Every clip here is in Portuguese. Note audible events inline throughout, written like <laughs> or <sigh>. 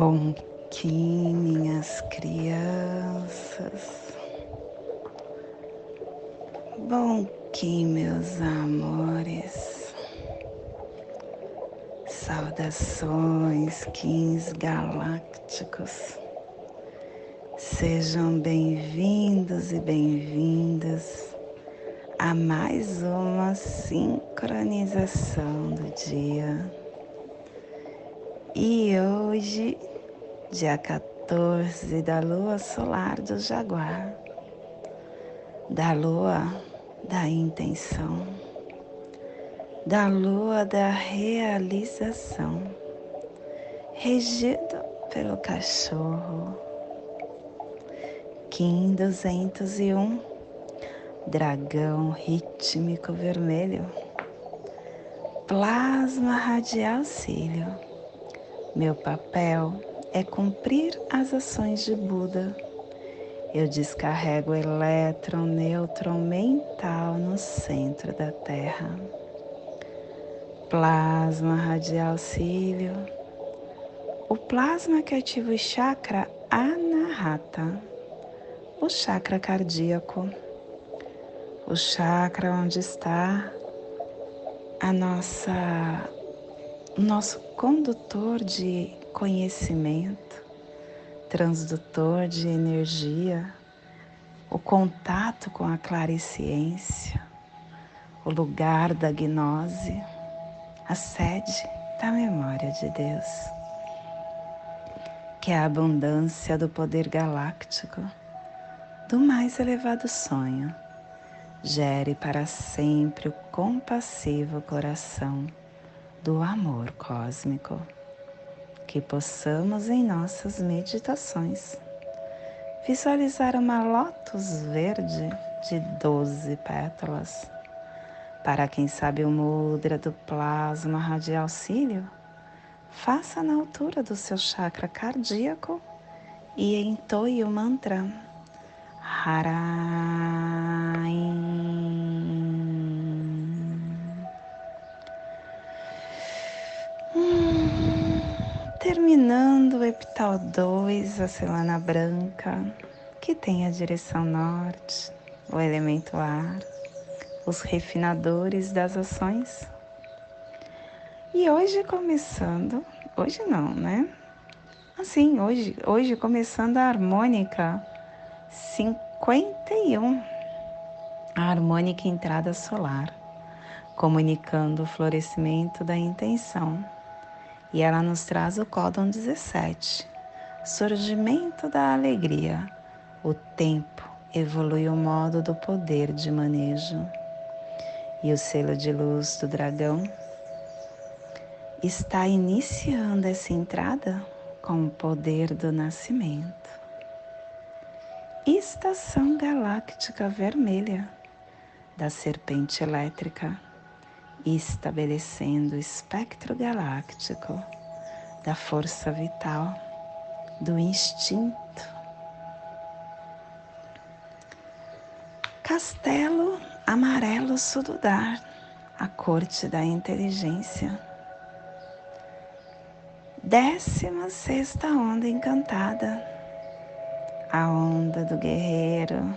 Bom que minhas crianças, bom que meus amores, saudações, quins galácticos, sejam bem-vindos e bem-vindas a mais uma sincronização do dia. E hoje, dia 14 da lua solar do Jaguar, da lua da intenção, da lua da realização, regido pelo cachorro. Kim 201, dragão rítmico vermelho, plasma radial cílio. Meu papel é cumprir as ações de Buda. Eu descarrego o elétron nêutron mental no centro da Terra. Plasma radial cílio. O plasma que ativa o chakra anahata, o chakra cardíaco, o chakra onde está a nossa nosso condutor de conhecimento, transdutor de energia, o contato com a clareciência, o lugar da gnose, a sede da memória de Deus, que é a abundância do poder galáctico, do mais elevado sonho, gere para sempre o compassivo coração do amor cósmico. Que possamos em nossas meditações visualizar uma lótus verde de doze pétalas. Para quem sabe o mudra do plasma radial cílio, faça na altura do seu chakra cardíaco e entoie o mantra Harain. Terminando o epital 2, a semana branca, que tem a direção norte, o elemento ar, os refinadores das ações. E hoje começando, hoje não, né? Assim, hoje, hoje começando a harmônica 51, a harmônica entrada solar, comunicando o florescimento da intenção e ela nos traz o códon 17, surgimento da alegria. O tempo evolui o modo do poder de manejo. E o selo de luz do dragão está iniciando essa entrada com o poder do nascimento. Estação galáctica vermelha da serpente elétrica estabelecendo o espectro galáctico da força vital, do instinto. Castelo amarelo sududar, a corte da inteligência. Décima sexta onda encantada, a onda do guerreiro,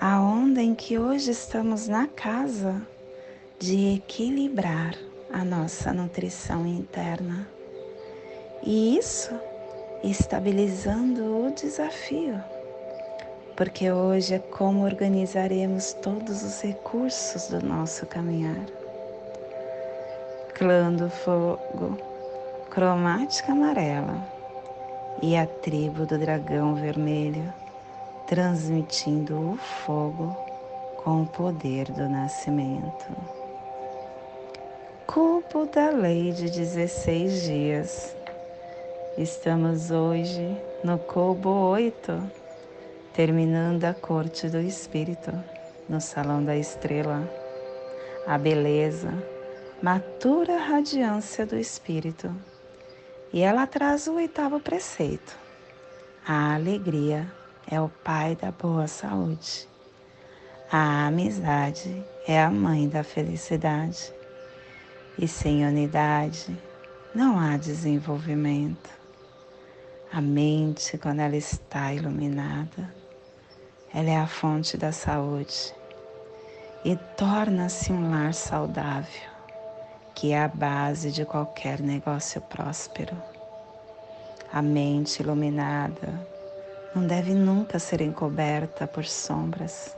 a onda em que hoje estamos na casa de equilibrar a nossa nutrição interna. E isso estabilizando o desafio, porque hoje é como organizaremos todos os recursos do nosso caminhar. Clã do fogo, cromática amarela e a tribo do dragão vermelho, transmitindo o fogo com o poder do nascimento cubo da lei de 16 dias. Estamos hoje no cubo 8, terminando a corte do espírito, no salão da estrela. A beleza, matura radiância do espírito. E ela traz o oitavo preceito. A alegria é o pai da boa saúde. A amizade é a mãe da felicidade e sem unidade não há desenvolvimento. A mente, quando ela está iluminada, ela é a fonte da saúde e torna-se um lar saudável, que é a base de qualquer negócio próspero. A mente iluminada não deve nunca ser encoberta por sombras.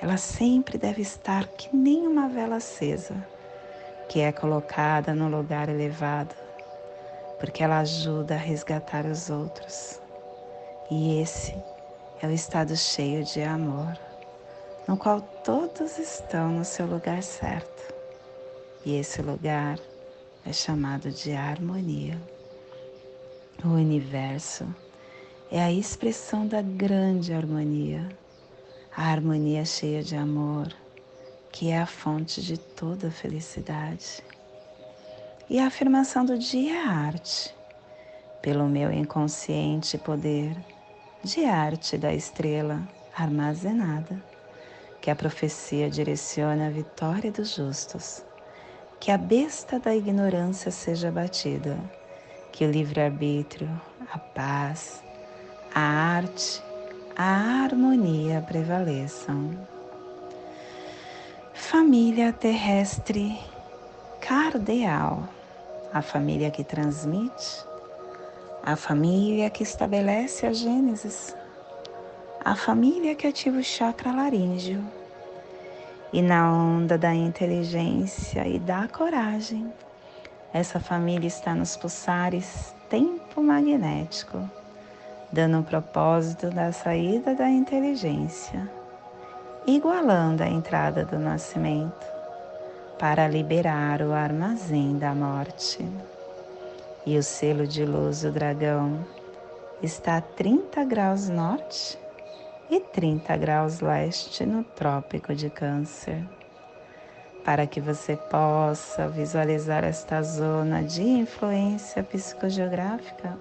Ela sempre deve estar que nem uma vela acesa, que é colocada no lugar elevado, porque ela ajuda a resgatar os outros. E esse é o estado cheio de amor, no qual todos estão no seu lugar certo. E esse lugar é chamado de harmonia. O universo é a expressão da grande harmonia, a harmonia cheia de amor, que é a fonte de toda felicidade. E a afirmação do dia é arte, pelo meu inconsciente poder de arte da estrela armazenada, que a profecia direciona a vitória dos justos, que a besta da ignorância seja batida, que o livre-arbítrio, a paz, a arte, a harmonia prevaleçam. Família terrestre cardeal, a família que transmite, a família que estabelece a Gênesis, a família que ativa o chakra laríngeo. E na onda da inteligência e da coragem, essa família está nos pulsares tempo magnético, dando um propósito da saída da inteligência, igualando a entrada do nascimento, para liberar o armazém da morte. E o selo de luz do dragão está a 30 graus norte e 30 graus leste no Trópico de Câncer para que você possa visualizar esta zona de influência psicogeográfica.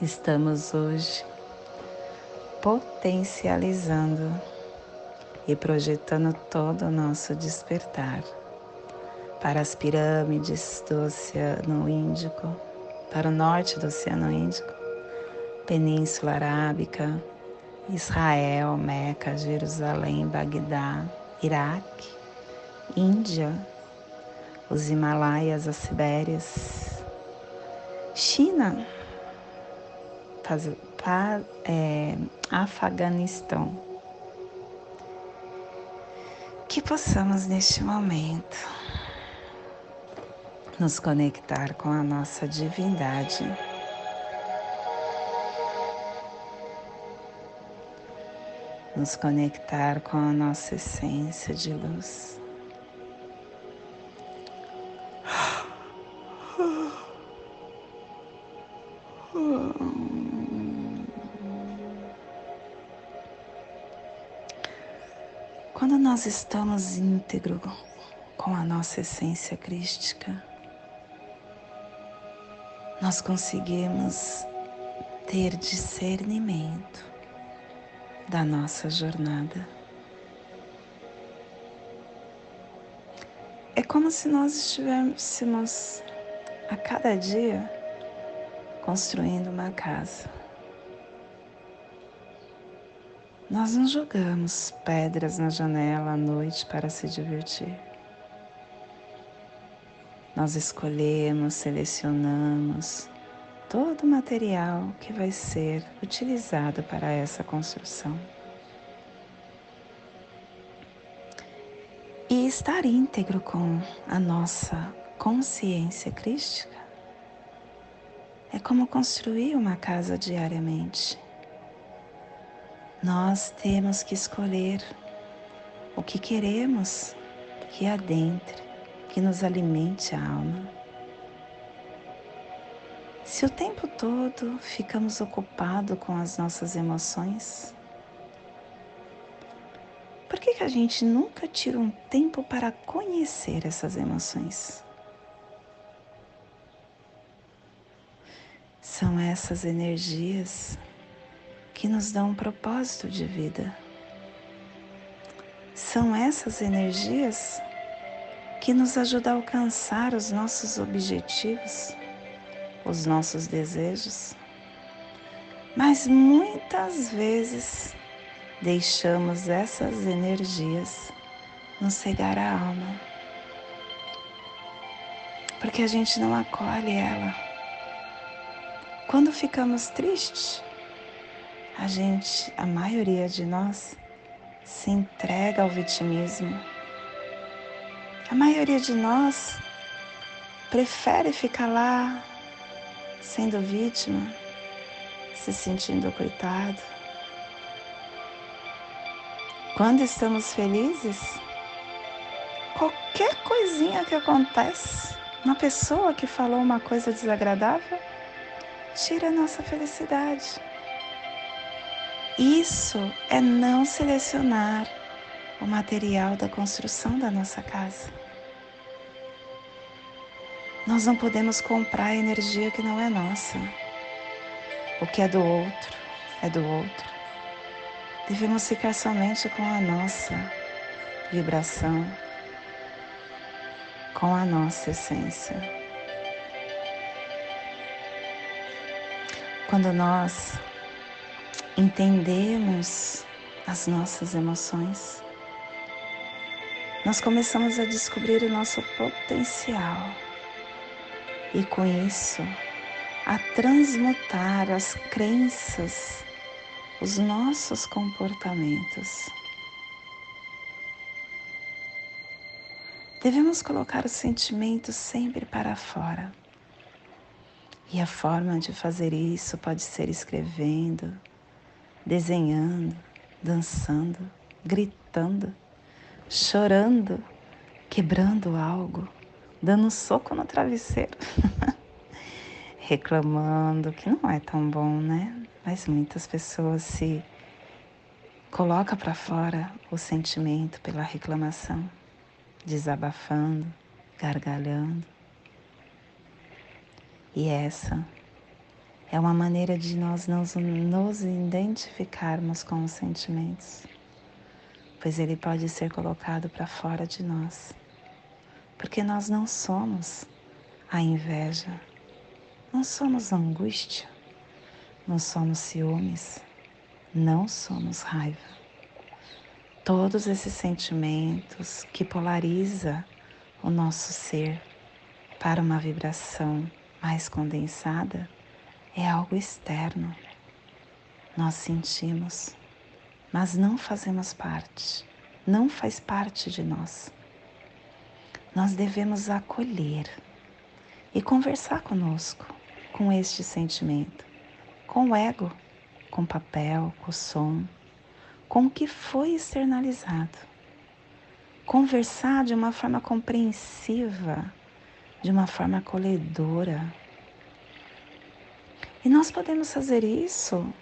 Estamos hoje potencializando e projetando todo o nosso despertar para as pirâmides do Oceano Índico, para o norte do Oceano Índico, Península Arábica, Israel, Meca, Jerusalém, Bagdá, Iraque, Índia, os Himalaias, as Sibérias, China, é, Afeganistão. Que possamos neste momento nos conectar com a nossa divindade. Nos conectar com a nossa essência de luz. Nós estamos íntegro com a nossa essência crística, nós conseguimos ter discernimento da nossa jornada. É como se nós estivéssemos a cada dia construindo uma casa. Nós não jogamos pedras na janela à noite para se divertir. Nós escolhemos, selecionamos todo o material que vai ser utilizado para essa construção. E estar íntegro com a nossa consciência crística é como construir uma casa diariamente nós temos que escolher o que queremos que adentre, que nos alimente a alma. Se o tempo todo ficamos ocupados com as nossas emoções, por que, que a gente nunca tira um tempo para conhecer essas emoções? São essas energias que nos dão um propósito de vida. São essas energias que nos ajuda a alcançar os nossos objetivos, os nossos desejos. Mas muitas vezes deixamos essas energias nos cegar a alma, porque a gente não acolhe ela. Quando ficamos tristes, a gente, a maioria de nós, se entrega ao vitimismo. A maioria de nós prefere ficar lá sendo vítima, se sentindo coitado. Quando estamos felizes, qualquer coisinha que acontece, uma pessoa que falou uma coisa desagradável, tira a nossa felicidade. Isso é não selecionar o material da construção da nossa casa. Nós não podemos comprar energia que não é nossa. O que é do outro é do outro. Devemos ficar somente com a nossa vibração, com a nossa essência. Quando nós entendemos as nossas emoções, nós começamos a descobrir o nosso potencial e com isso a transmutar as crenças, os nossos comportamentos. Devemos colocar os sentimentos sempre para fora. E a forma de fazer isso pode ser escrevendo, desenhando, dançando, gritando, chorando, quebrando algo, dando um soco no travesseiro, <laughs> reclamando, que não é tão bom, né? Mas muitas pessoas se coloca para fora o sentimento pela reclamação, desabafando, gargalhando. E essa é uma maneira de nós nos, nos identificarmos com os sentimentos, pois ele pode ser colocado para fora de nós, porque nós não somos a inveja, não somos a angústia, não somos ciúmes, não somos raiva. Todos esses sentimentos que polariza o nosso ser para uma vibração mais condensada é algo externo. Nós sentimos, mas não fazemos parte, não faz parte de nós. Nós devemos acolher e conversar conosco com este sentimento, com o ego, com papel, com som, com o que foi externalizado. Conversar de uma forma compreensiva, de uma forma acolhedora e nós podemos fazer isso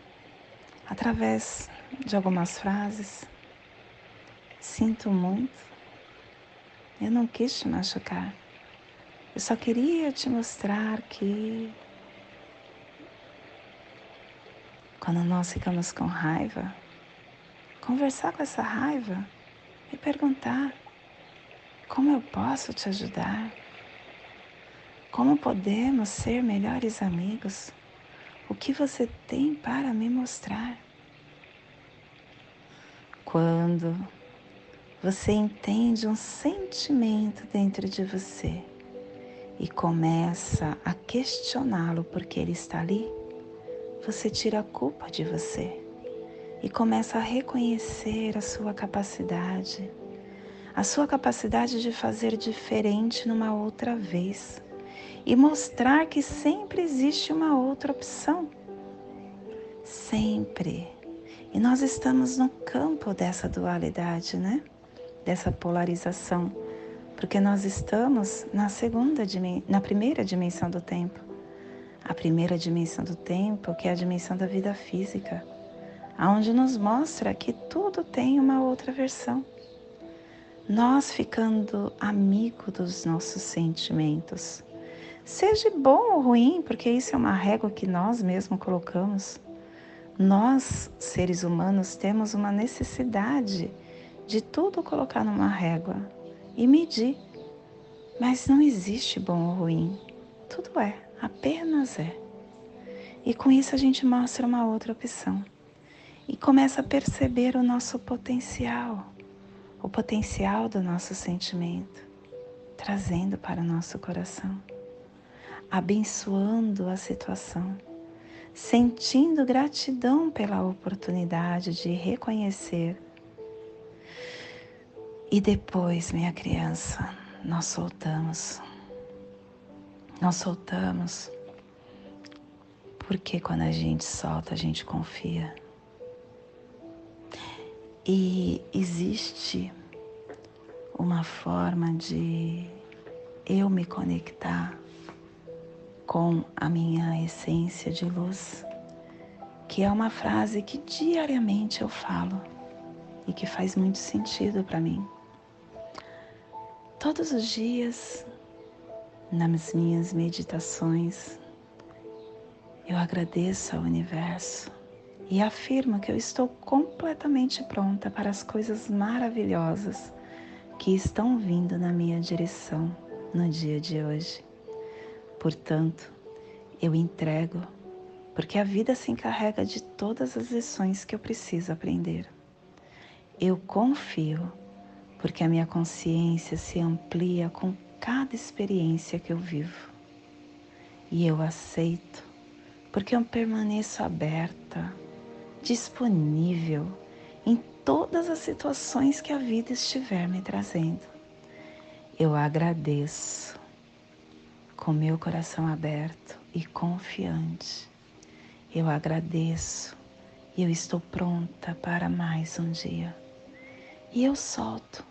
através de algumas frases. Sinto muito, eu não quis te machucar, eu só queria te mostrar que quando nós ficamos com raiva, conversar com essa raiva e perguntar: como eu posso te ajudar? Como podemos ser melhores amigos? O que você tem para me mostrar? Quando você entende um sentimento dentro de você e começa a questioná-lo porque ele está ali, você tira a culpa de você e começa a reconhecer a sua capacidade, a sua capacidade de fazer diferente numa outra vez e mostrar que sempre existe uma outra opção. Sempre. E nós estamos no campo dessa dualidade, né? Dessa polarização, porque nós estamos na segunda na primeira dimensão do tempo. A primeira dimensão do tempo, que é a dimensão da vida física, aonde nos mostra que tudo tem uma outra versão. Nós ficando amigo dos nossos sentimentos, seja bom ou ruim, porque isso é uma régua que nós mesmos colocamos. Nós, seres humanos, temos uma necessidade de tudo colocar numa régua e medir Mas não existe bom ou ruim. Tudo é, apenas é. E com isso a gente mostra uma outra opção. E começa a perceber o nosso potencial, o potencial do nosso sentimento, trazendo para o nosso coração, abençoando a situação, sentindo gratidão pela oportunidade de reconhecer. E depois, minha criança, nós soltamos. Nós soltamos porque quando a gente solta, a gente confia. E existe uma forma de eu me conectar com a minha essência de luz, que é uma frase que diariamente eu falo e que faz muito sentido para mim. Todos os dias, nas minhas meditações, eu agradeço ao universo e afirmo que eu estou completamente pronta para as coisas maravilhosas que estão vindo na minha direção no dia de hoje. Portanto, eu entrego, porque a vida se encarrega de todas as lições que eu preciso aprender. Eu confio porque a minha consciência se amplia com cada experiência que eu vivo. E eu aceito, porque eu permaneço aberta, disponível em todas as situações que a vida estiver me trazendo. Eu agradeço com meu coração aberto e confiante. Eu agradeço e eu estou pronta para mais um dia. E eu solto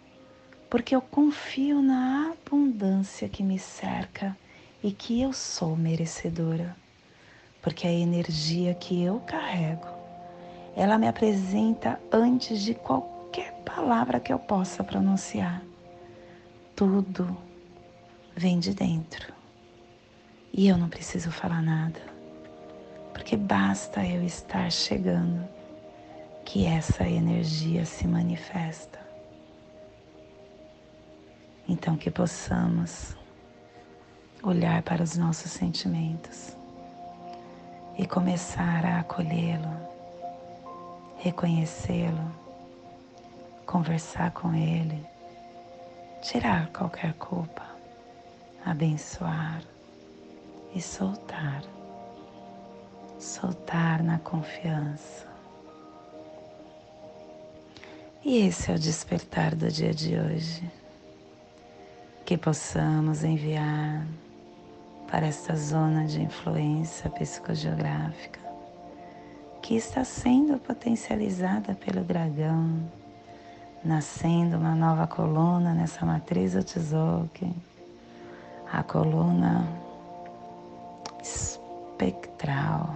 porque eu confio na abundância que me cerca e que eu sou merecedora. Porque a energia que eu carrego, ela me apresenta antes de qualquer palavra que eu possa pronunciar. Tudo vem de dentro. E eu não preciso falar nada, porque basta eu estar chegando que essa energia se manifesta. Então, que possamos olhar para os nossos sentimentos e começar a acolhê-lo, reconhecê-lo, conversar com ele, tirar qualquer culpa, abençoar e soltar. Soltar na confiança. E esse é o despertar do dia de hoje que possamos enviar para esta zona de influência psicogeográfica que está sendo potencializada pelo dragão, nascendo uma nova coluna nessa matriz Otizoki, a coluna espectral,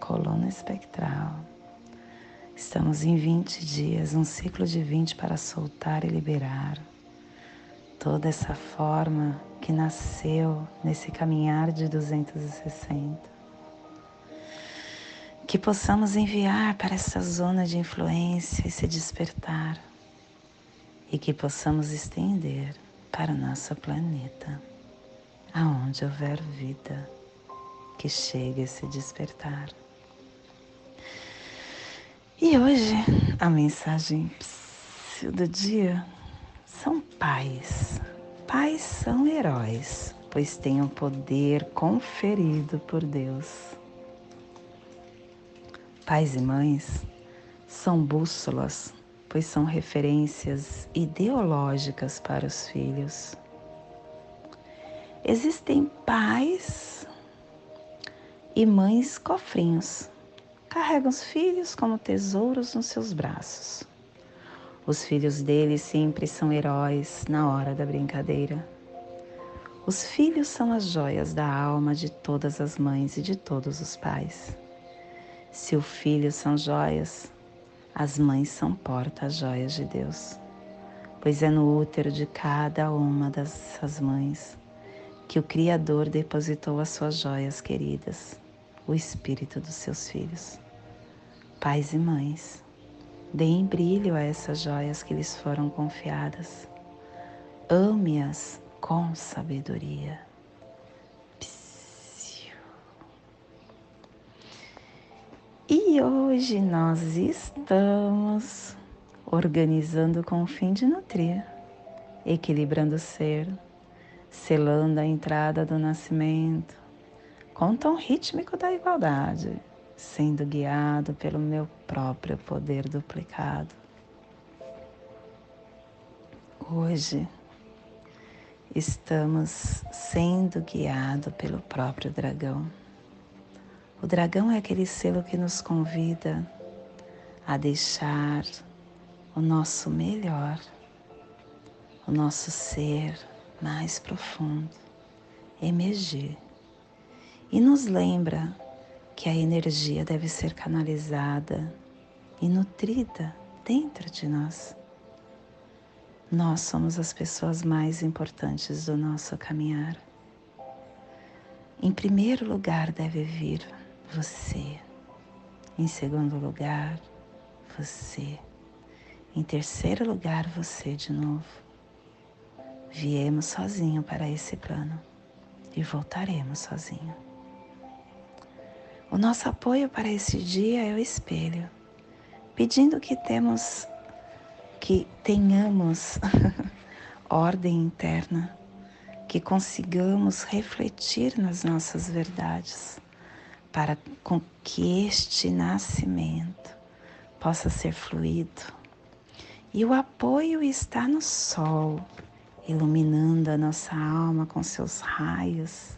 coluna espectral. Estamos em 20 dias, um ciclo de 20 para soltar e liberar toda essa forma que nasceu nesse caminhar de 260. Que possamos enviar para essa zona de influência e se despertar, e que possamos estender para o nosso planeta, aonde houver vida, que chegue a se despertar. E hoje a mensagem do dia são pais. Pais são heróis, pois têm o poder conferido por Deus. Pais e mães são bússolas, pois são referências ideológicas para os filhos. Existem pais e mães cofrinhos, carregam os filhos como tesouros nos seus braços. Os filhos dele sempre são heróis na hora da brincadeira. Os filhos são as joias da alma de todas as mães e de todos os pais. Se os filhos são joias, as mães são porta-joias de Deus, pois é no útero de cada uma dessas mães que o Criador depositou as suas joias queridas, o espírito dos seus filhos. Pais e mães, Deem brilho a essas joias que lhes foram confiadas. Ame-as com sabedoria. E hoje nós estamos organizando com o fim de nutrir, equilibrando o ser, selando a entrada do nascimento, com o tom rítmico da igualdade, sendo guiado pelo meu próprio poder duplicado. Hoje estamos sendo guiados pelo próprio dragão. O dragão é aquele selo que nos convida a deixar o nosso melhor, o nosso ser mais profundo emergir e nos lembra que a energia deve ser canalizada e nutrida dentro de nós. Nós somos as pessoas mais importantes do nosso caminhar. Em primeiro lugar deve vir você. Em segundo lugar, você. Em terceiro lugar, você de novo. Viemos sozinho para esse plano e voltaremos sozinho. O nosso apoio para esse dia é o espelho, pedindo que temos que tenhamos <laughs> ordem interna, que consigamos refletir nas nossas verdades para que este nascimento possa ser fluido. E o apoio está no sol, iluminando a nossa alma com seus raios.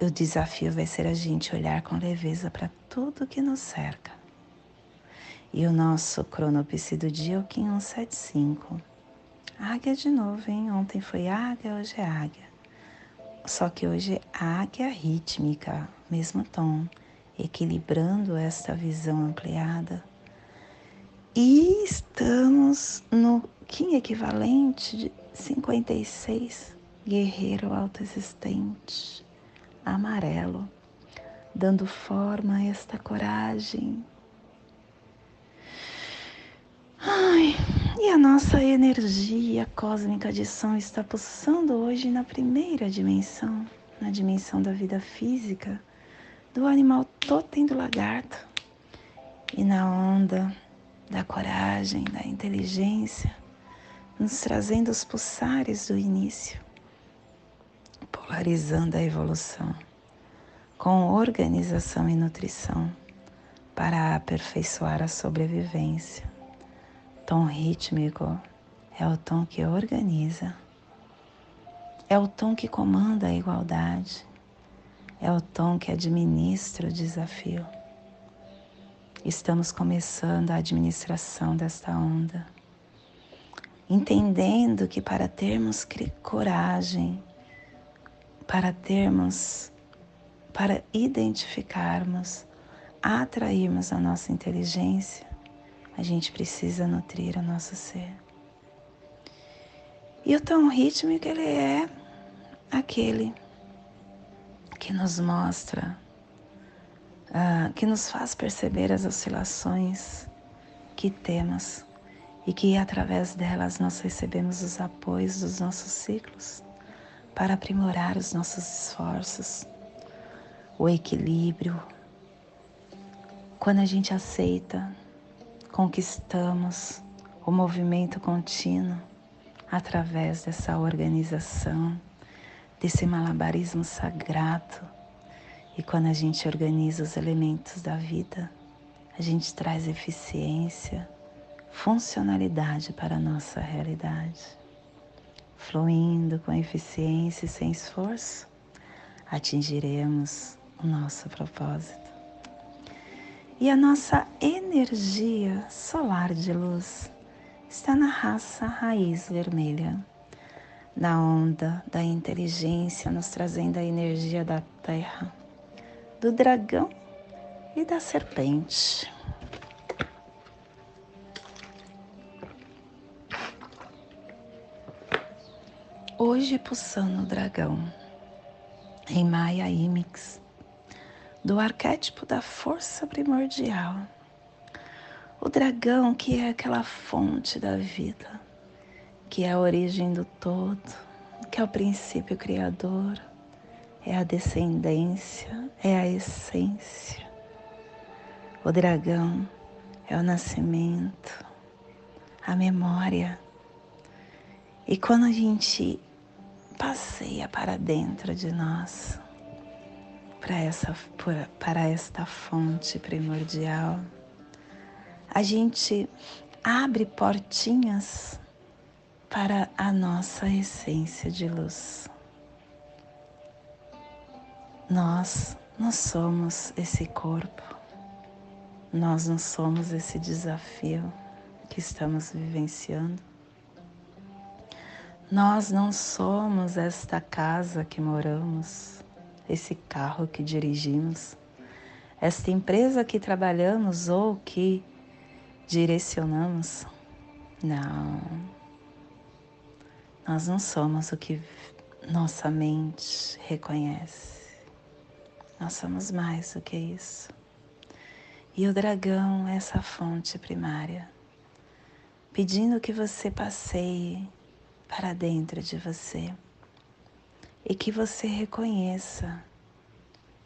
O desafio vai ser a gente olhar com leveza para tudo que nos cerca. E o nosso cronopse do dia é o 175. Águia de novo, hein? Ontem foi águia, hoje é águia. Só que hoje é águia rítmica, mesmo tom, equilibrando esta visão ampliada. E estamos no Kim equivalente 56, guerreiro autoexistente, amarelo, dando forma a esta coragem. Ai, e a nossa energia cósmica de som está pulsando hoje na primeira dimensão, na dimensão da vida física, do animal totem do lagarto e na onda da coragem, da inteligência, nos trazendo os pulsares do início, polarizando a evolução com organização e nutrição para aperfeiçoar a sobrevivência. Tom rítmico é o tom que organiza, é o tom que comanda a igualdade, é o tom que administra o desafio. Estamos começando a administração desta onda, entendendo que para termos coragem, para termos, para identificarmos, atrairmos a nossa inteligência, a gente precisa nutrir o nosso ser. E o tom rítmico ele é aquele que nos mostra, uh, que nos faz perceber as oscilações que temos e que através delas nós recebemos os apoios dos nossos ciclos para aprimorar os nossos esforços, o equilíbrio. Quando a gente aceita, conquistamos o movimento contínuo através dessa organização desse malabarismo sagrado. E quando a gente organiza os elementos da vida, a gente traz eficiência, funcionalidade para a nossa realidade. Fluindo com eficiência e sem esforço, atingiremos o nosso propósito. E a nossa energia solar de luz está na raça raiz vermelha na onda da inteligência, nos trazendo a energia da terra, do dragão e da serpente. Hoje pulsando o dragão em Maya Imix, do arquétipo da força primordial. O dragão que é aquela fonte da vida que é a origem do todo, que é o princípio criador, é a descendência, é a essência. O dragão é o nascimento, a memória. E quando a gente passeia para dentro de nós, para, essa, para esta fonte primordial, a gente abre portinhas para a nossa essência de luz. Nós não somos esse corpo, nós não somos esse desafio que estamos vivenciando. Nós não somos esta casa que moramos, esse carro que dirigimos, esta empresa que trabalhamos ou que direcionamos. Não. Nós não somos o que nossa mente reconhece. Nós somos mais do que isso. E o dragão é essa fonte primária, pedindo que você passeie para dentro de você e que você reconheça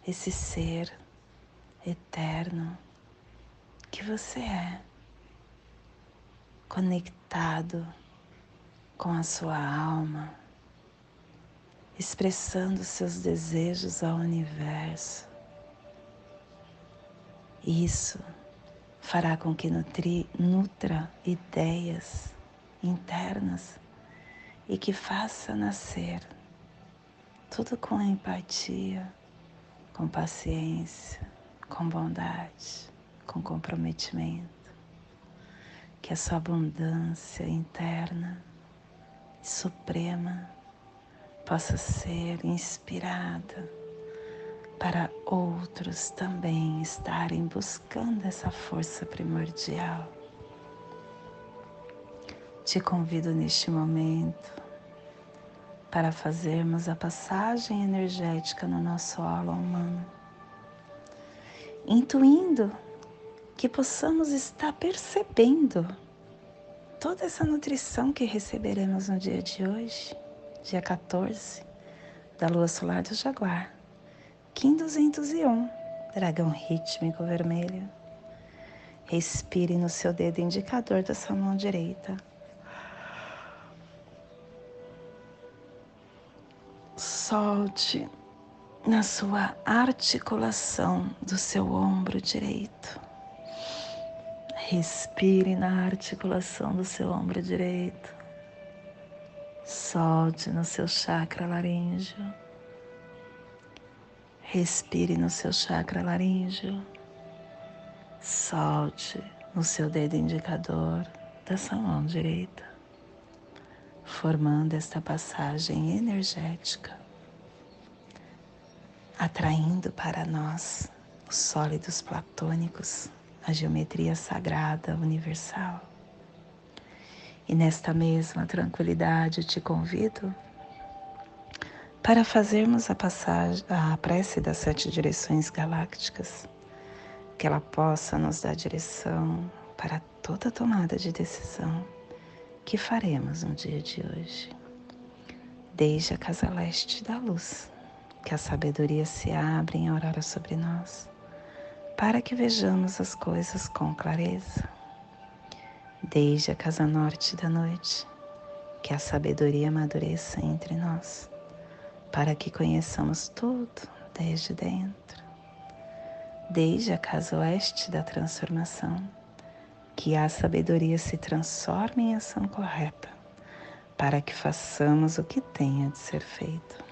esse ser eterno que você é, conectado com a sua alma expressando seus desejos ao universo. Isso fará com que nutri, nutra ideias internas e que faça nascer tudo com empatia, com paciência, com bondade, com comprometimento. Que a sua abundância interna e suprema possa ser inspirada para outros também estarem buscando essa força primordial. Te convido neste momento para fazermos a passagem energética no nosso aula humano, intuindo que possamos estar percebendo toda essa nutrição que receberemos no dia de hoje dia 14, da lua solar do Jaguar, Kim 201, dragão rítmico vermelho. Respire no seu dedo indicador da sua mão direita. Solte na sua articulação do seu ombro direito. Respire na articulação do seu ombro direito. Solte no seu chakra laríngeo. Respire no seu chakra laríngeo. Solte no seu dedo indicador da sua mão direita, formando esta passagem energética, atraindo para nós os sólidos platônicos, a geometria sagrada universal e nesta mesma tranquilidade te convido para fazermos a passagem, a prece das sete direções galácticas, que ela possa nos dar direção para toda tomada de decisão que faremos no dia de hoje. Desde a casa leste da luz, que a sabedoria se abra em aurora sobre nós, para que vejamos as coisas com clareza desde a casa norte da noite, que a sabedoria amadureça entre nós, para que conheçamos tudo desde dentro. Desde a casa oeste da transformação, que a sabedoria se transforme em ação correta, para que façamos o que tenha de ser feito.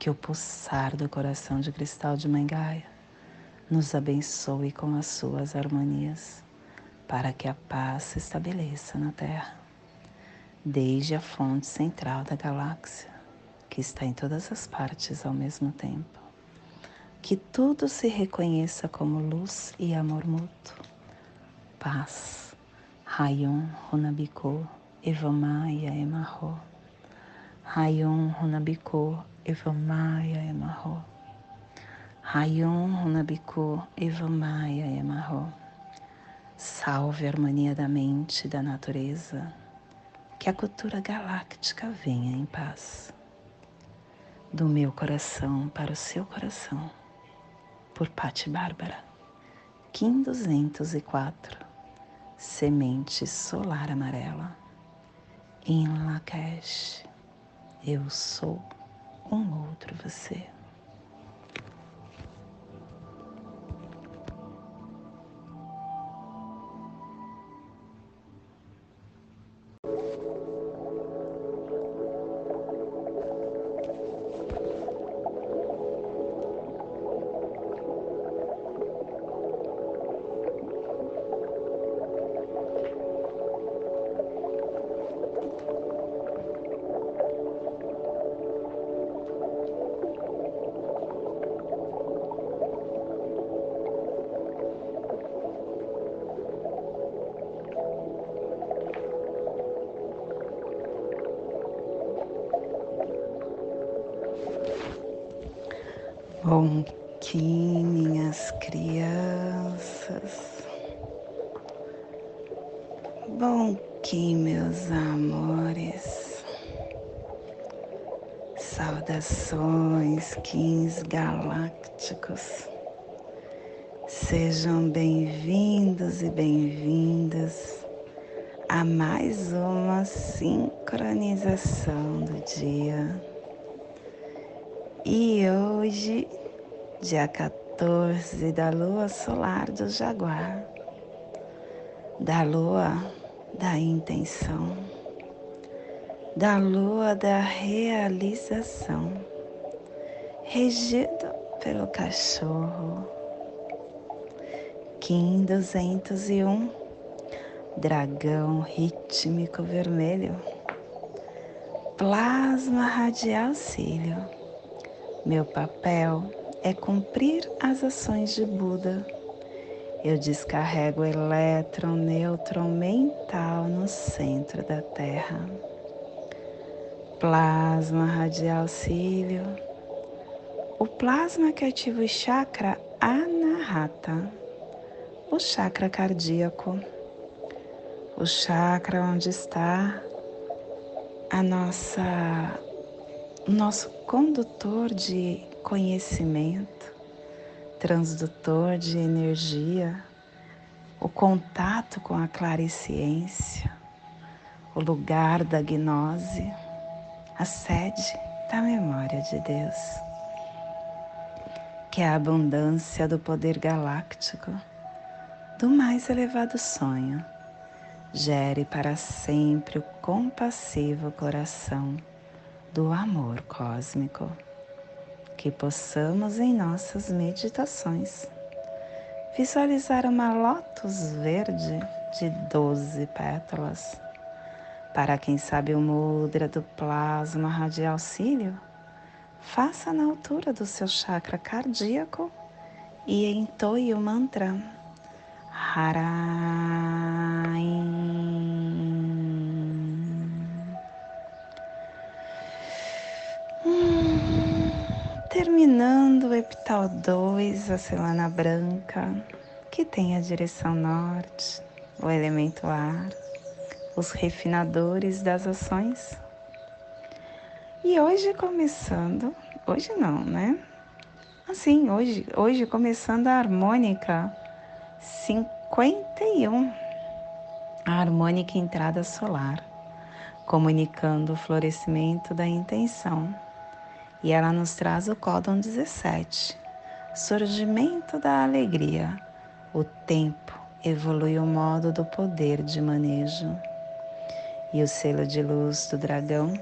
que o pulsar do coração de cristal de Mangaia nos abençoe com as suas harmonias, para que a paz se estabeleça na terra. desde a fonte central da galáxia, que está em todas as partes ao mesmo tempo. Que tudo se reconheça como luz e amor mútuo. Paz. Rayon Runabiko Evamaya Emarro. Rayon Runabiko Evamaya Emarro. Rayon Runabiko Evamaya Emarro. Salve a harmonia da mente e da natureza. Que a cultura galáctica venha em paz. Do meu coração para o seu coração. Por Patti Bárbara. Kim 204. Semente solar amarela. Em Lakesh. Eu sou um outro você. Bom que minhas crianças, bom que meus amores, saudações, quins galácticos, sejam bem-vindos e bem-vindas a mais uma sincronização do dia. E hoje, dia 14 da lua solar do Jaguar, da lua da intenção, da lua da realização, regido pelo cachorro. Kim 201, dragão rítmico vermelho, plasma radial cílio. Meu papel é cumprir as ações de Buda. Eu descarrego o elétron nêutron mental no centro da Terra. Plasma radial cílio. O plasma que ativa o chakra anahata, o chakra cardíaco, o chakra onde está a nossa nosso condutor de conhecimento, transdutor de energia, o contato com a clareciência, o lugar da gnose, a sede da memória de Deus, que é a abundância do poder galáctico, do mais elevado sonho, gere para sempre o compassivo coração do amor cósmico. Que possamos em nossas meditações visualizar uma lótus verde de doze pétalas. Para quem sabe o mudra do plasma radial cílio, faça na altura do seu chakra cardíaco e entoie o mantra Harain. Terminando o epital 2, a semana branca, que tem a direção norte, o elemento ar, os refinadores das ações. E hoje começando, hoje não, né? Assim, hoje, hoje começando a harmônica 51, a harmônica entrada solar, comunicando o florescimento da intenção e ela nos traz o códon 17, surgimento da alegria. O tempo evolui o modo do poder de manejo. E o selo de luz do dragão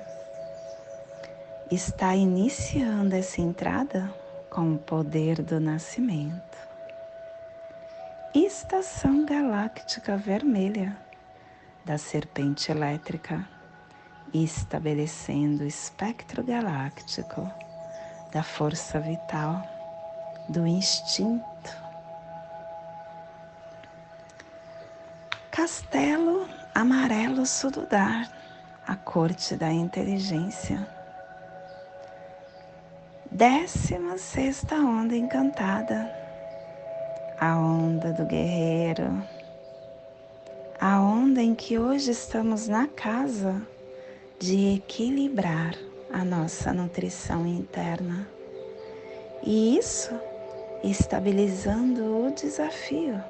está iniciando essa entrada com o poder do nascimento. Estação galáctica vermelha da serpente elétrica estabelecendo o espectro galáctico da força vital, do instinto. Castelo Amarelo Sududar, a corte da inteligência. Décima sexta onda encantada, a onda do guerreiro, a onda em que hoje estamos na casa de equilibrar a nossa nutrição interna. E isso estabilizando o desafio,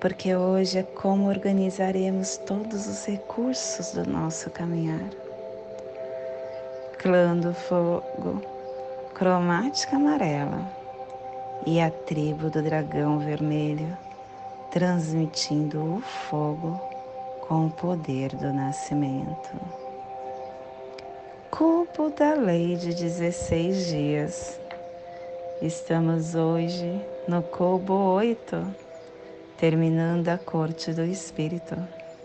porque hoje é como organizaremos todos os recursos do nosso caminhar. Clã do fogo, cromática amarela e a tribo do dragão vermelho, transmitindo o fogo com o poder do nascimento cubo da lei de 16 dias. Estamos hoje no cubo 8, terminando a corte do espírito,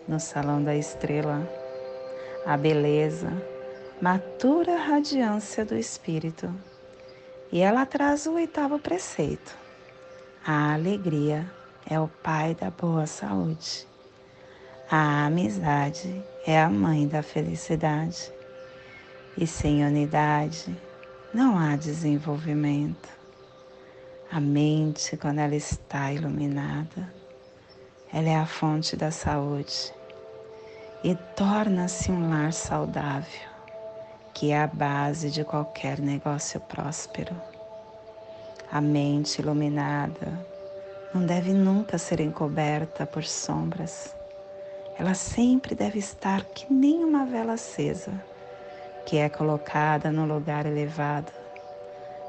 no salão da estrela. A beleza, matura radiância do espírito. E ela traz o oitavo preceito. A alegria é o pai da boa saúde. A amizade é a mãe da felicidade. E sem unidade não há desenvolvimento. A mente, quando ela está iluminada, ela é a fonte da saúde e torna-se um lar saudável, que é a base de qualquer negócio próspero. A mente iluminada não deve nunca ser encoberta por sombras. Ela sempre deve estar que nem uma vela acesa que é colocada no lugar elevado,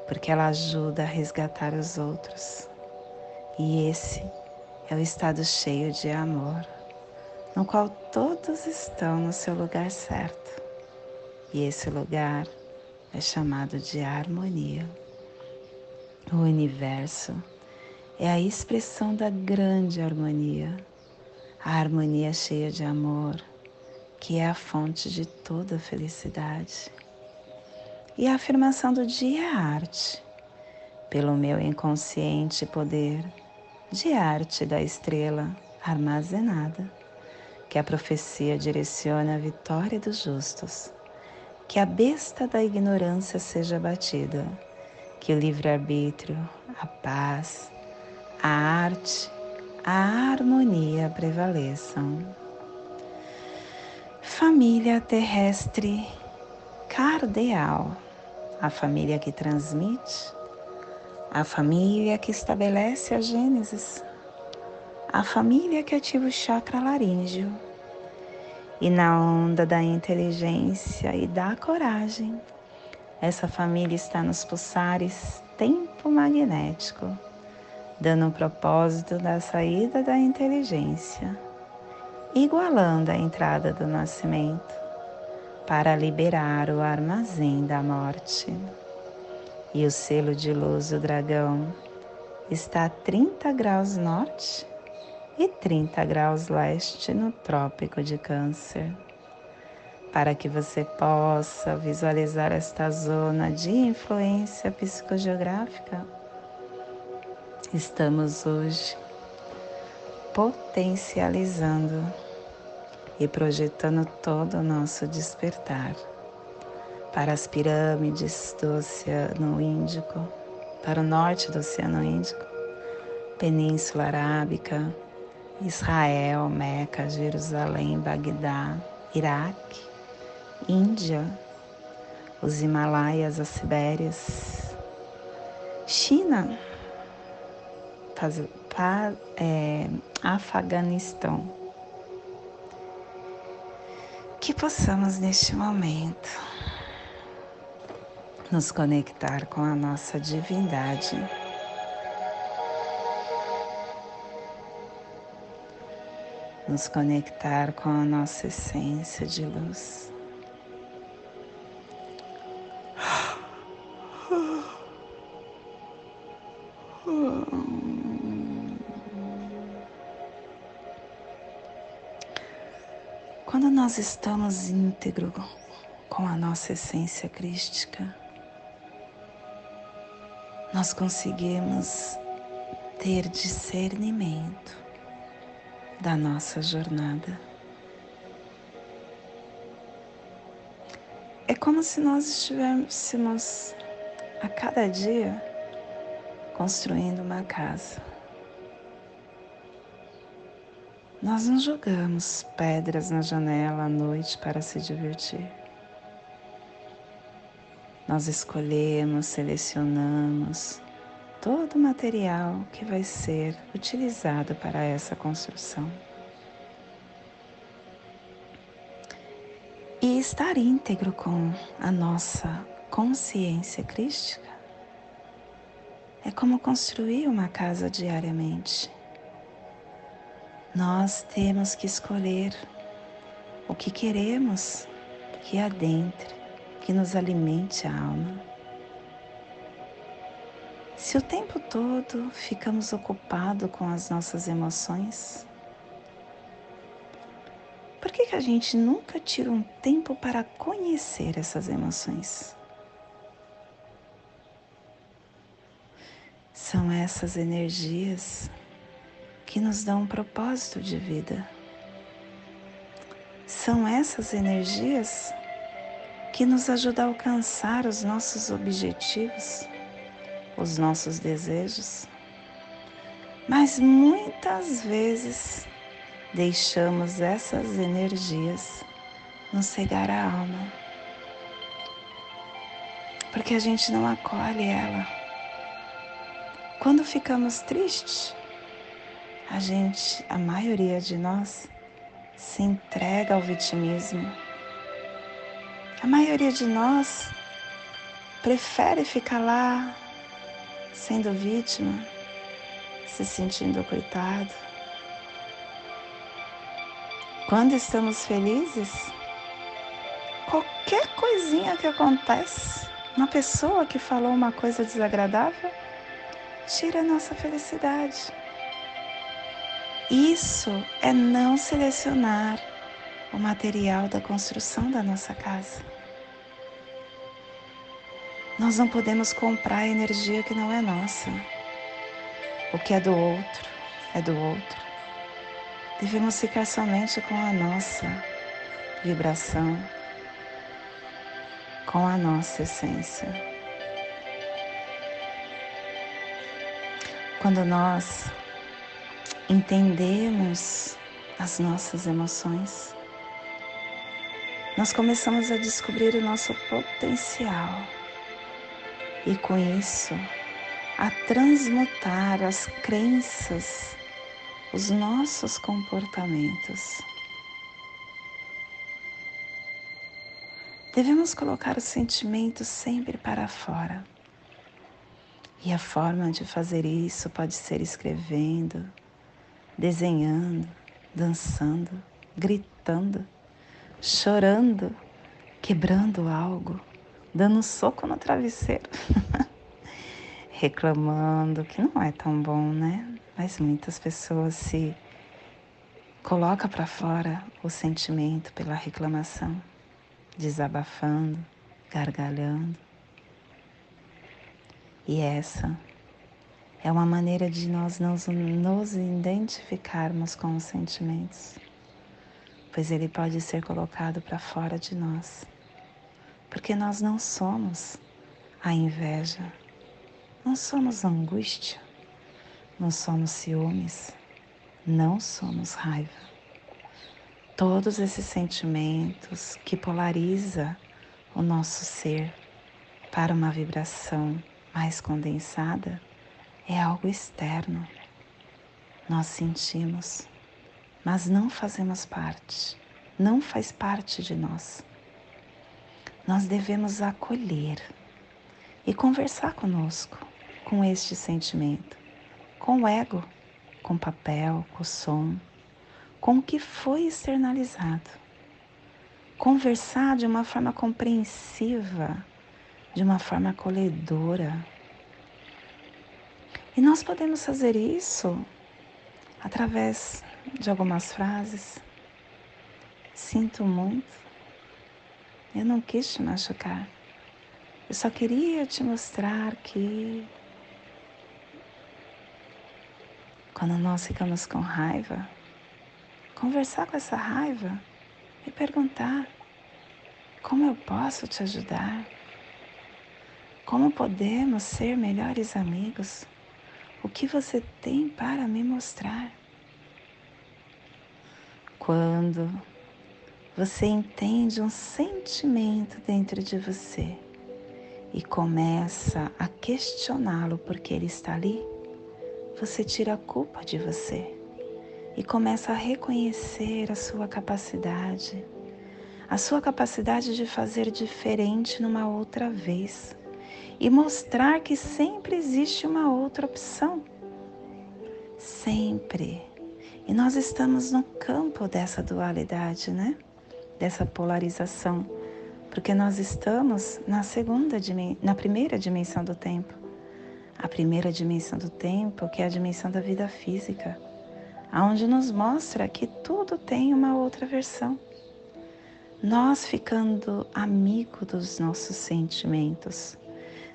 porque ela ajuda a resgatar os outros. E esse é o estado cheio de amor, no qual todos estão no seu lugar certo. E esse lugar é chamado de harmonia. O universo é a expressão da grande harmonia, a harmonia cheia de amor, que é a fonte de toda felicidade. E a afirmação do dia é arte, pelo meu inconsciente poder de arte da estrela armazenada, que a profecia direciona a vitória dos justos, que a besta da ignorância seja batida, que o livre-arbítrio, a paz, a arte, a harmonia prevaleçam. Família terrestre cardeal, a família que transmite, a família que estabelece a Gênesis, a família que ativa o chakra laríngeo. E na onda da inteligência e da coragem, essa família está nos pulsares tempo magnético, dando um propósito da saída da inteligência igualando a entrada do nascimento, para liberar o armazém da morte. E o selo de luz do dragão está a 30 graus norte e 30 graus leste no Trópico de Câncer. Para que você possa visualizar esta zona de influência psicogeográfica, estamos hoje potencializando e projetando todo o nosso despertar para as pirâmides do Oceano Índico, para o norte do Oceano Índico, Península Arábica, Israel, Meca, Jerusalém, Bagdá, Iraque, Índia, os Himalaias, as Sibérias, China, é, Afeganistão. Que possamos neste momento nos conectar com a nossa divindade. Nos conectar com a nossa essência de luz. Nós estamos íntegro com a nossa essência crística, nós conseguimos ter discernimento da nossa jornada. É como se nós estivéssemos a cada dia construindo uma casa. Nós não jogamos pedras na janela à noite para se divertir. Nós escolhemos, selecionamos todo o material que vai ser utilizado para essa construção. E estar íntegro com a nossa consciência crística é como construir uma casa diariamente. Nós temos que escolher o que queremos que adentre, que nos alimente a alma. Se o tempo todo ficamos ocupados com as nossas emoções, por que, que a gente nunca tira um tempo para conhecer essas emoções? São essas energias que nos dão um propósito de vida. São essas energias que nos ajudam a alcançar os nossos objetivos, os nossos desejos. Mas muitas vezes deixamos essas energias nos cegar a alma, porque a gente não acolhe ela. Quando ficamos tristes, a gente, a maioria de nós, se entrega ao vitimismo. A maioria de nós prefere ficar lá sendo vítima, se sentindo coitado. Quando estamos felizes, qualquer coisinha que acontece, uma pessoa que falou uma coisa desagradável, tira a nossa felicidade. Isso é não selecionar o material da construção da nossa casa. Nós não podemos comprar energia que não é nossa. O que é do outro é do outro. Devemos ficar somente com a nossa vibração, com a nossa essência. Quando nós entendemos as nossas emoções, nós começamos a descobrir o nosso potencial e com isso a transmutar as crenças, os nossos comportamentos. Devemos colocar os sentimentos sempre para fora. E a forma de fazer isso pode ser escrevendo, desenhando, dançando, gritando, chorando, quebrando algo, dando um soco no travesseiro, <laughs> reclamando, que não é tão bom, né? Mas muitas pessoas se coloca para fora o sentimento pela reclamação, desabafando, gargalhando. E essa é uma maneira de nós nos, nos identificarmos com os sentimentos, pois ele pode ser colocado para fora de nós, porque nós não somos a inveja, não somos a angústia, não somos ciúmes, não somos raiva. Todos esses sentimentos que polariza o nosso ser para uma vibração mais condensada é algo externo. Nós sentimos, mas não fazemos parte, não faz parte de nós. Nós devemos acolher e conversar conosco com este sentimento, com o ego, com papel, com som, com o que foi externalizado. Conversar de uma forma compreensiva, de uma forma acolhedora e nós podemos fazer isso através de algumas frases. Sinto muito. Eu não quis te machucar. Eu só queria te mostrar que quando nós ficamos com raiva, conversar com essa raiva e perguntar: como eu posso te ajudar? Como podemos ser melhores amigos? O que você tem para me mostrar? Quando você entende um sentimento dentro de você e começa a questioná-lo porque ele está ali, você tira a culpa de você e começa a reconhecer a sua capacidade, a sua capacidade de fazer diferente numa outra vez e mostrar que sempre existe uma outra opção. Sempre. E nós estamos no campo dessa dualidade, né? Dessa polarização, porque nós estamos na segunda na primeira dimensão do tempo. A primeira dimensão do tempo, que é a dimensão da vida física, aonde nos mostra que tudo tem uma outra versão. Nós ficando amigo dos nossos sentimentos,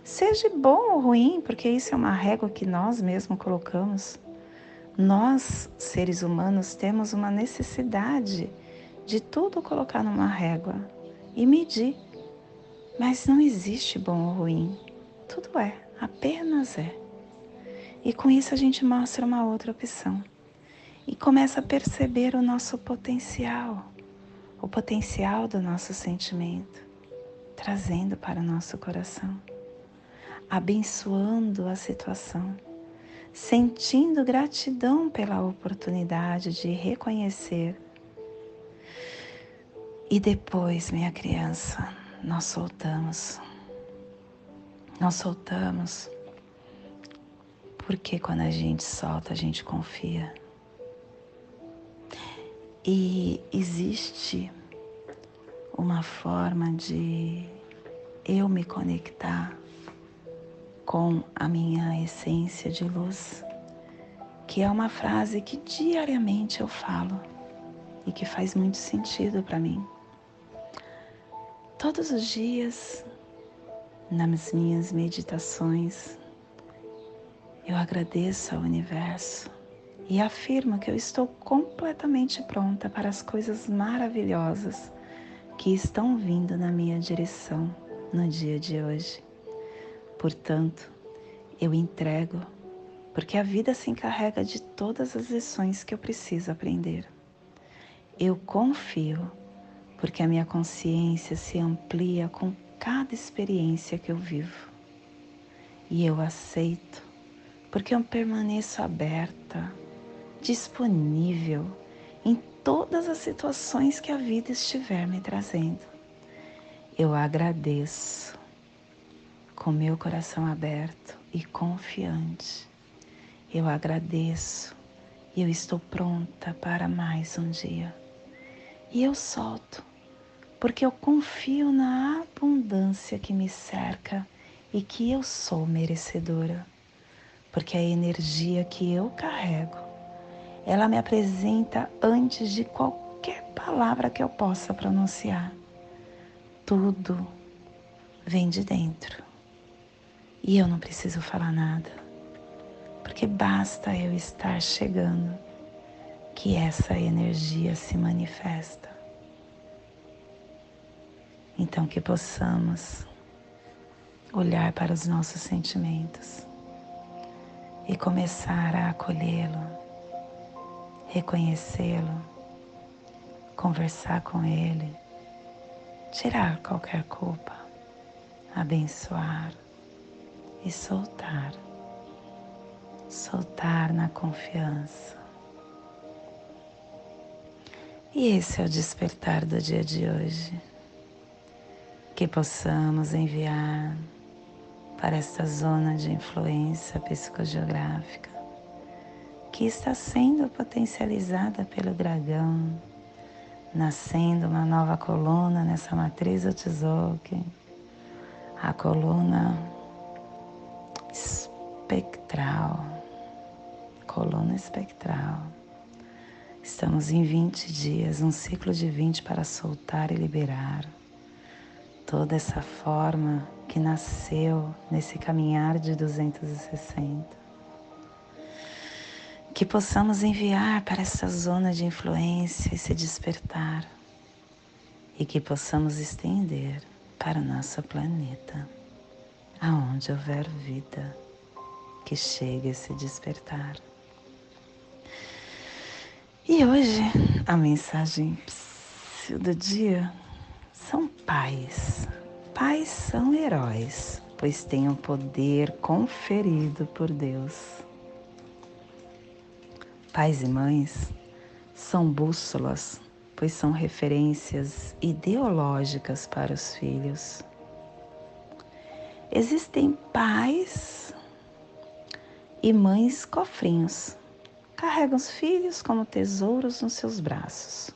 seja bom ou ruim, porque isso é uma régua que nós mesmos colocamos. Nós, seres humanos, temos uma necessidade de tudo colocar numa régua e medir. Mas não existe bom ou ruim. Tudo é, apenas é. E com isso a gente mostra uma outra opção. E começa a perceber o nosso potencial, o potencial do nosso sentimento, trazendo para o nosso coração abençoando a situação, sentindo gratidão pela oportunidade de reconhecer. E depois, minha criança, nós soltamos. Nós soltamos porque quando a gente solta, a gente confia. E existe uma forma de eu me conectar com a minha essência de luz, que é uma frase que diariamente eu falo e que faz muito sentido para mim. Todos os dias, nas minhas meditações, eu agradeço ao universo e afirmo que eu estou completamente pronta para as coisas maravilhosas que estão vindo na minha direção no dia de hoje. Portanto, eu entrego, porque a vida se encarrega de todas as lições que eu preciso aprender. Eu confio, porque a minha consciência se amplia com cada experiência que eu vivo. E eu aceito, porque eu permaneço aberta, disponível em todas as situações que a vida estiver me trazendo. Eu agradeço com meu coração aberto e confiante. Eu agradeço e eu estou pronta para mais um dia. E eu solto, porque eu confio na abundância que me cerca e que eu sou merecedora. Porque a energia que eu carrego, ela me apresenta antes de qualquer palavra que eu possa pronunciar. Tudo vem de dentro. E eu não preciso falar nada, porque basta eu estar chegando que essa energia se manifesta. Então, que possamos olhar para os nossos sentimentos e começar a acolhê-lo, reconhecê-lo, conversar com ele, tirar qualquer culpa, abençoar e soltar. Soltar na confiança. E esse é o despertar do dia de hoje. Que possamos enviar para esta zona de influência psicogeográfica que está sendo potencializada pelo dragão, nascendo uma nova coluna nessa matriz Otizoki, a coluna espectral, coluna espectral, Estamos em 20 dias, um ciclo de 20 para soltar e liberar toda essa forma que nasceu nesse caminhar de 260. Que possamos enviar para essa zona de influência e se despertar, e que possamos estender para o nosso planeta, aonde houver vida, que chegue a se despertar. E hoje a mensagem do dia são pais. Pais são heróis, pois têm o poder conferido por Deus. Pais e mães são bússolas, pois são referências ideológicas para os filhos. Existem pais e mães cofrinhos carregam os filhos como tesouros nos seus braços.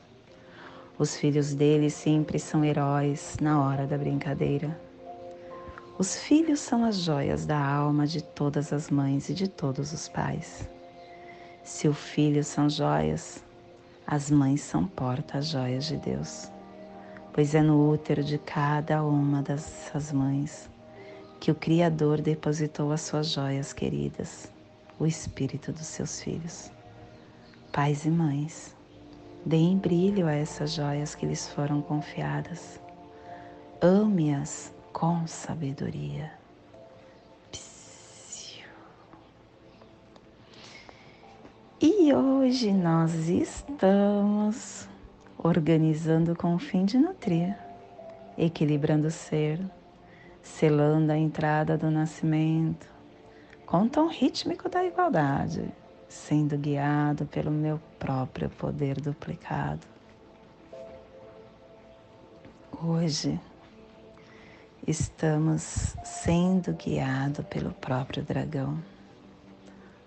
Os filhos deles sempre são heróis na hora da brincadeira. Os filhos são as joias da alma de todas as mães e de todos os pais. Se os filhos são joias, as mães são porta-joias de Deus, pois é no útero de cada uma dessas mães que o Criador depositou as suas joias queridas, o espírito dos seus filhos. Pais e mães, deem brilho a essas joias que lhes foram confiadas. Ame-as com sabedoria. E hoje nós estamos organizando com o fim de nutrir, equilibrando o ser, selando a entrada do nascimento, com o tom rítmico da igualdade sendo guiado pelo meu próprio poder duplicado. Hoje estamos sendo guiados pelo próprio dragão.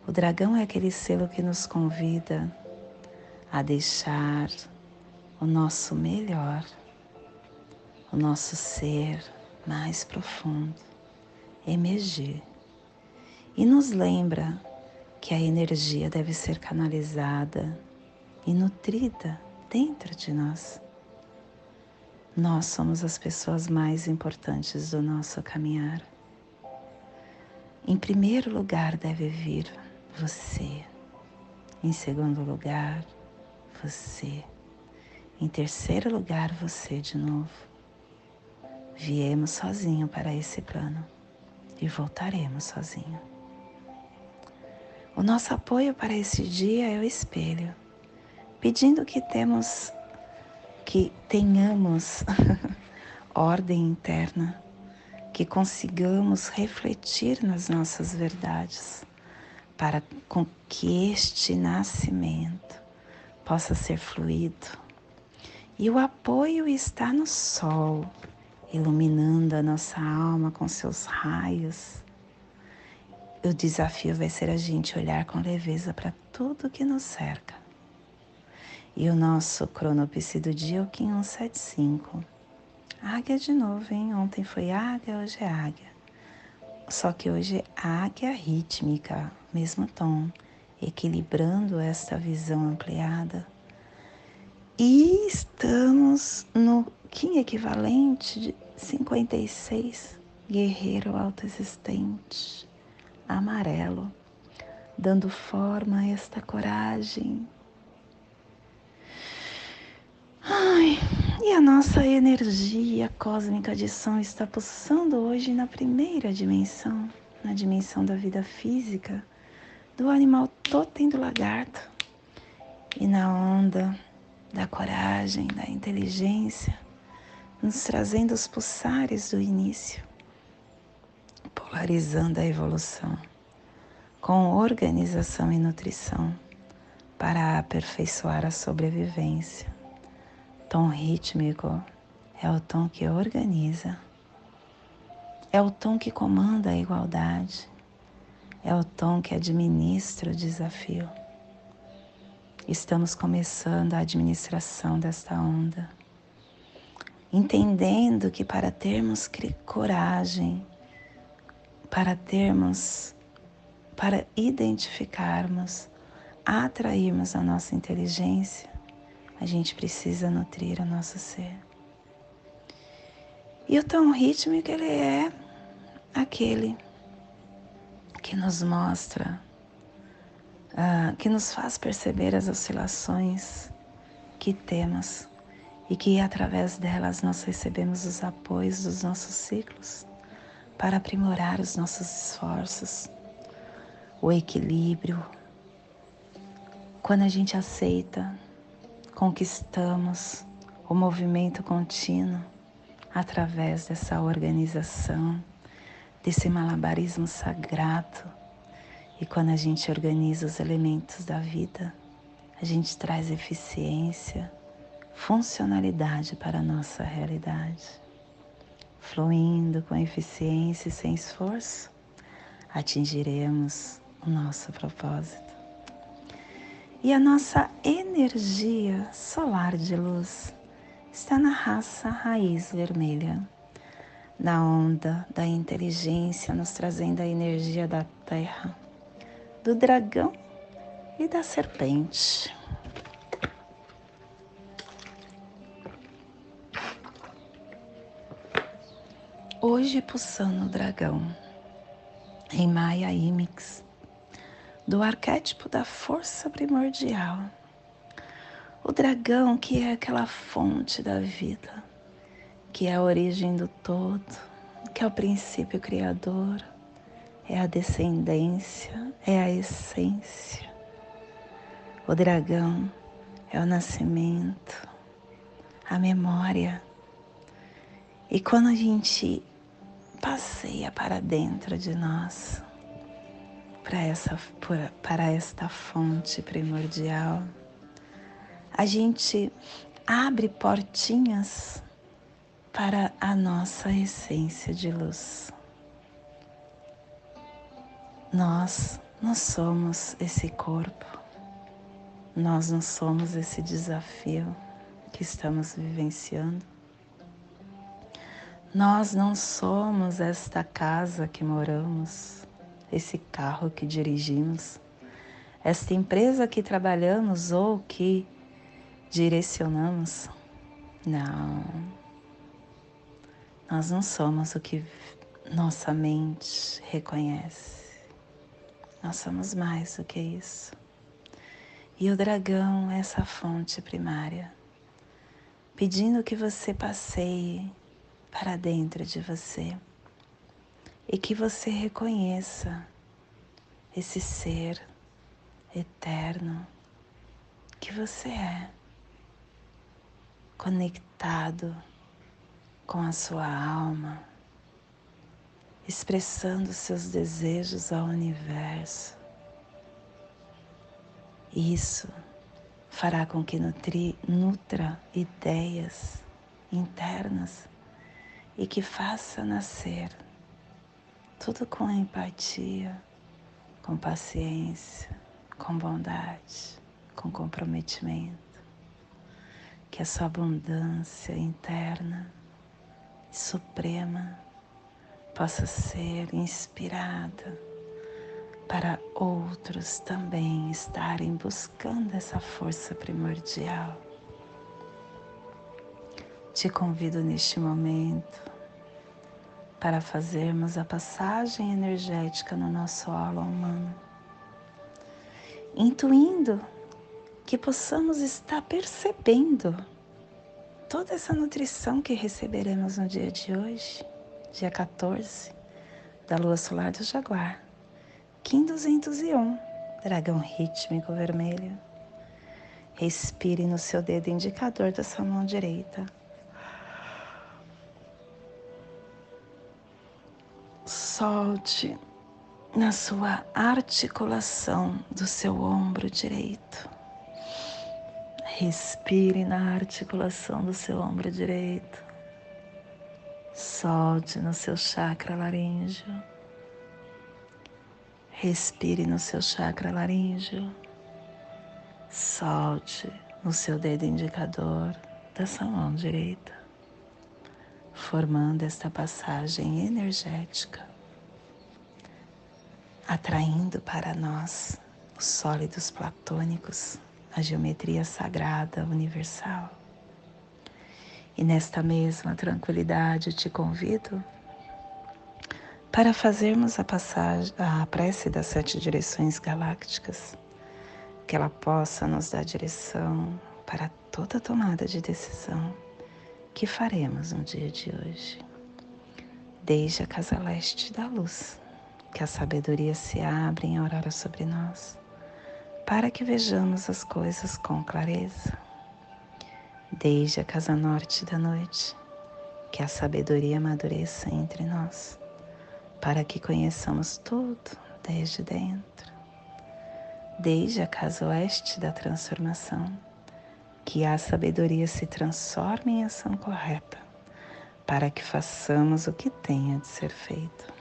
O dragão é aquele selo que nos convida a deixar o nosso melhor, o nosso ser mais profundo emergir e nos lembra que a energia deve ser canalizada e nutrida dentro de nós. Nós somos as pessoas mais importantes do nosso caminhar. Em primeiro lugar deve vir você. Em segundo lugar, você. Em terceiro lugar, você de novo. Viemos sozinho para esse plano e voltaremos sozinho. O nosso apoio para esse dia é o espelho, pedindo que temos que tenhamos <laughs> ordem interna, que consigamos refletir nas nossas verdades, para que este nascimento possa ser fluido. E o apoio está no sol, iluminando a nossa alma com seus raios o desafio vai ser a gente olhar com leveza para tudo que nos cerca. E o nosso cronopse do dia é o 175. Águia de novo, hein? Ontem foi águia, hoje é águia. Só que hoje é águia rítmica, mesmo tom, equilibrando esta visão ampliada. E estamos no Kim equivalente 56, guerreiro autoexistente amarelo, dando forma a esta coragem. Ai, e a nossa energia cósmica de som está pulsando hoje na primeira dimensão, na dimensão da vida física, do animal totem do lagarto, e na onda da coragem, da inteligência, nos trazendo os pulsares do início polarizando a evolução com organização e nutrição para aperfeiçoar a sobrevivência. Tom rítmico é o tom que organiza, é o tom que comanda a igualdade, é o tom que administra o desafio. Estamos começando a administração desta onda, entendendo que para termos coragem, para termos, para identificarmos atrairmos a nossa inteligência, a gente precisa nutrir o nosso ser. E o tom rítmico ele é aquele que nos mostra, uh, que nos faz perceber as oscilações que temos e que através delas nós recebemos os apoios dos nossos ciclos para aprimorar os nossos esforços, o equilíbrio. Quando a gente aceita, conquistamos o movimento contínuo através dessa organização, desse malabarismo sagrado. E quando a gente organiza os elementos da vida, a gente traz eficiência, funcionalidade para a nossa realidade. Fluindo com eficiência e sem esforço, atingiremos o nosso propósito. E a nossa energia solar de luz está na raça raiz vermelha, na onda da inteligência, nos trazendo a energia da terra, do dragão e da serpente. Hoje pulsando o dragão, em Maya Imix, do arquétipo da força primordial. O dragão que é aquela fonte da vida, que é a origem do todo, que é o princípio criador, é a descendência, é a essência. O dragão é o nascimento, a memória. E quando a gente passeia para dentro de nós, para, essa, para esta fonte primordial, a gente abre portinhas para a nossa essência de luz. Nós não somos esse corpo, nós não somos esse desafio que estamos vivenciando. Nós não somos esta casa que moramos, esse carro que dirigimos, esta empresa que trabalhamos ou que direcionamos. Não. Nós não somos o que nossa mente reconhece. Nós somos mais do que isso. E o dragão é essa fonte primária, pedindo que você passeie para dentro de você e que você reconheça esse ser eterno que você é, conectado com a sua alma, expressando seus desejos ao universo. Isso fará com que nutri, nutra ideias internas e que faça nascer tudo com empatia, com paciência, com bondade, com comprometimento. Que a sua abundância interna e suprema possa ser inspirada para outros também estarem buscando essa força primordial. Te convido neste momento para fazermos a passagem energética no nosso aula humano, intuindo que possamos estar percebendo toda essa nutrição que receberemos no dia de hoje, dia 14, da lua solar do Jaguar, Kim 201, dragão rítmico vermelho. Respire no seu dedo indicador da sua mão direita solte na sua articulação do seu ombro direito. Respire na articulação do seu ombro direito. Solte no seu chakra laríngeo. Respire no seu chakra laríngeo. Solte no seu dedo indicador da sua mão direita, formando esta passagem energética atraindo para nós os sólidos platônicos, a geometria sagrada universal. E nesta mesma tranquilidade te convido para fazermos a passagem, a prece das sete direções galácticas, que ela possa nos dar direção para toda tomada de decisão que faremos no dia de hoje. Desde a casa leste da luz, que a sabedoria se abra em aurora sobre nós, para que vejamos as coisas com clareza. Desde a casa norte da noite, que a sabedoria amadureça entre nós para que conheçamos tudo desde dentro, desde a casa oeste da transformação, que a sabedoria se transforme em ação correta, para que façamos o que tenha de ser feito.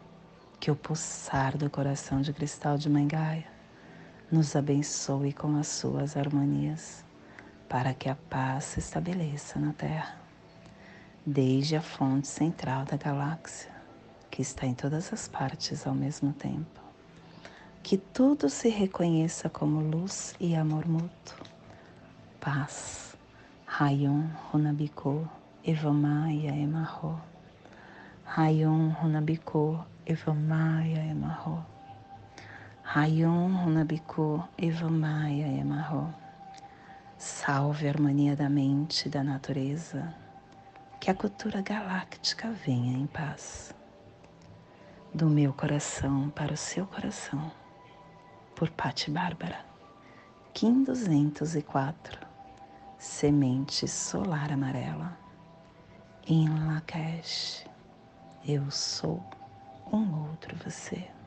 que o pulsar do coração de cristal de Mangaia nos abençoe com as suas harmonias, para que a paz se estabeleça na terra desde a fonte central da galáxia, que está em todas as partes ao mesmo tempo. Que tudo se reconheça como luz e amor mútuo. Paz. Rayon Runabiko Evamaya Emarro. Rayon Runabiko Evamaya Emarro. Rayon Runabiko Evamaya Emarro. Salve a harmonia da mente e da natureza que a cultura galáctica venha em paz. Do meu coração para o seu coração, por Patti Bárbara, Kim 204, Semente Solar Amarela, em Lakesh, eu sou um outro você.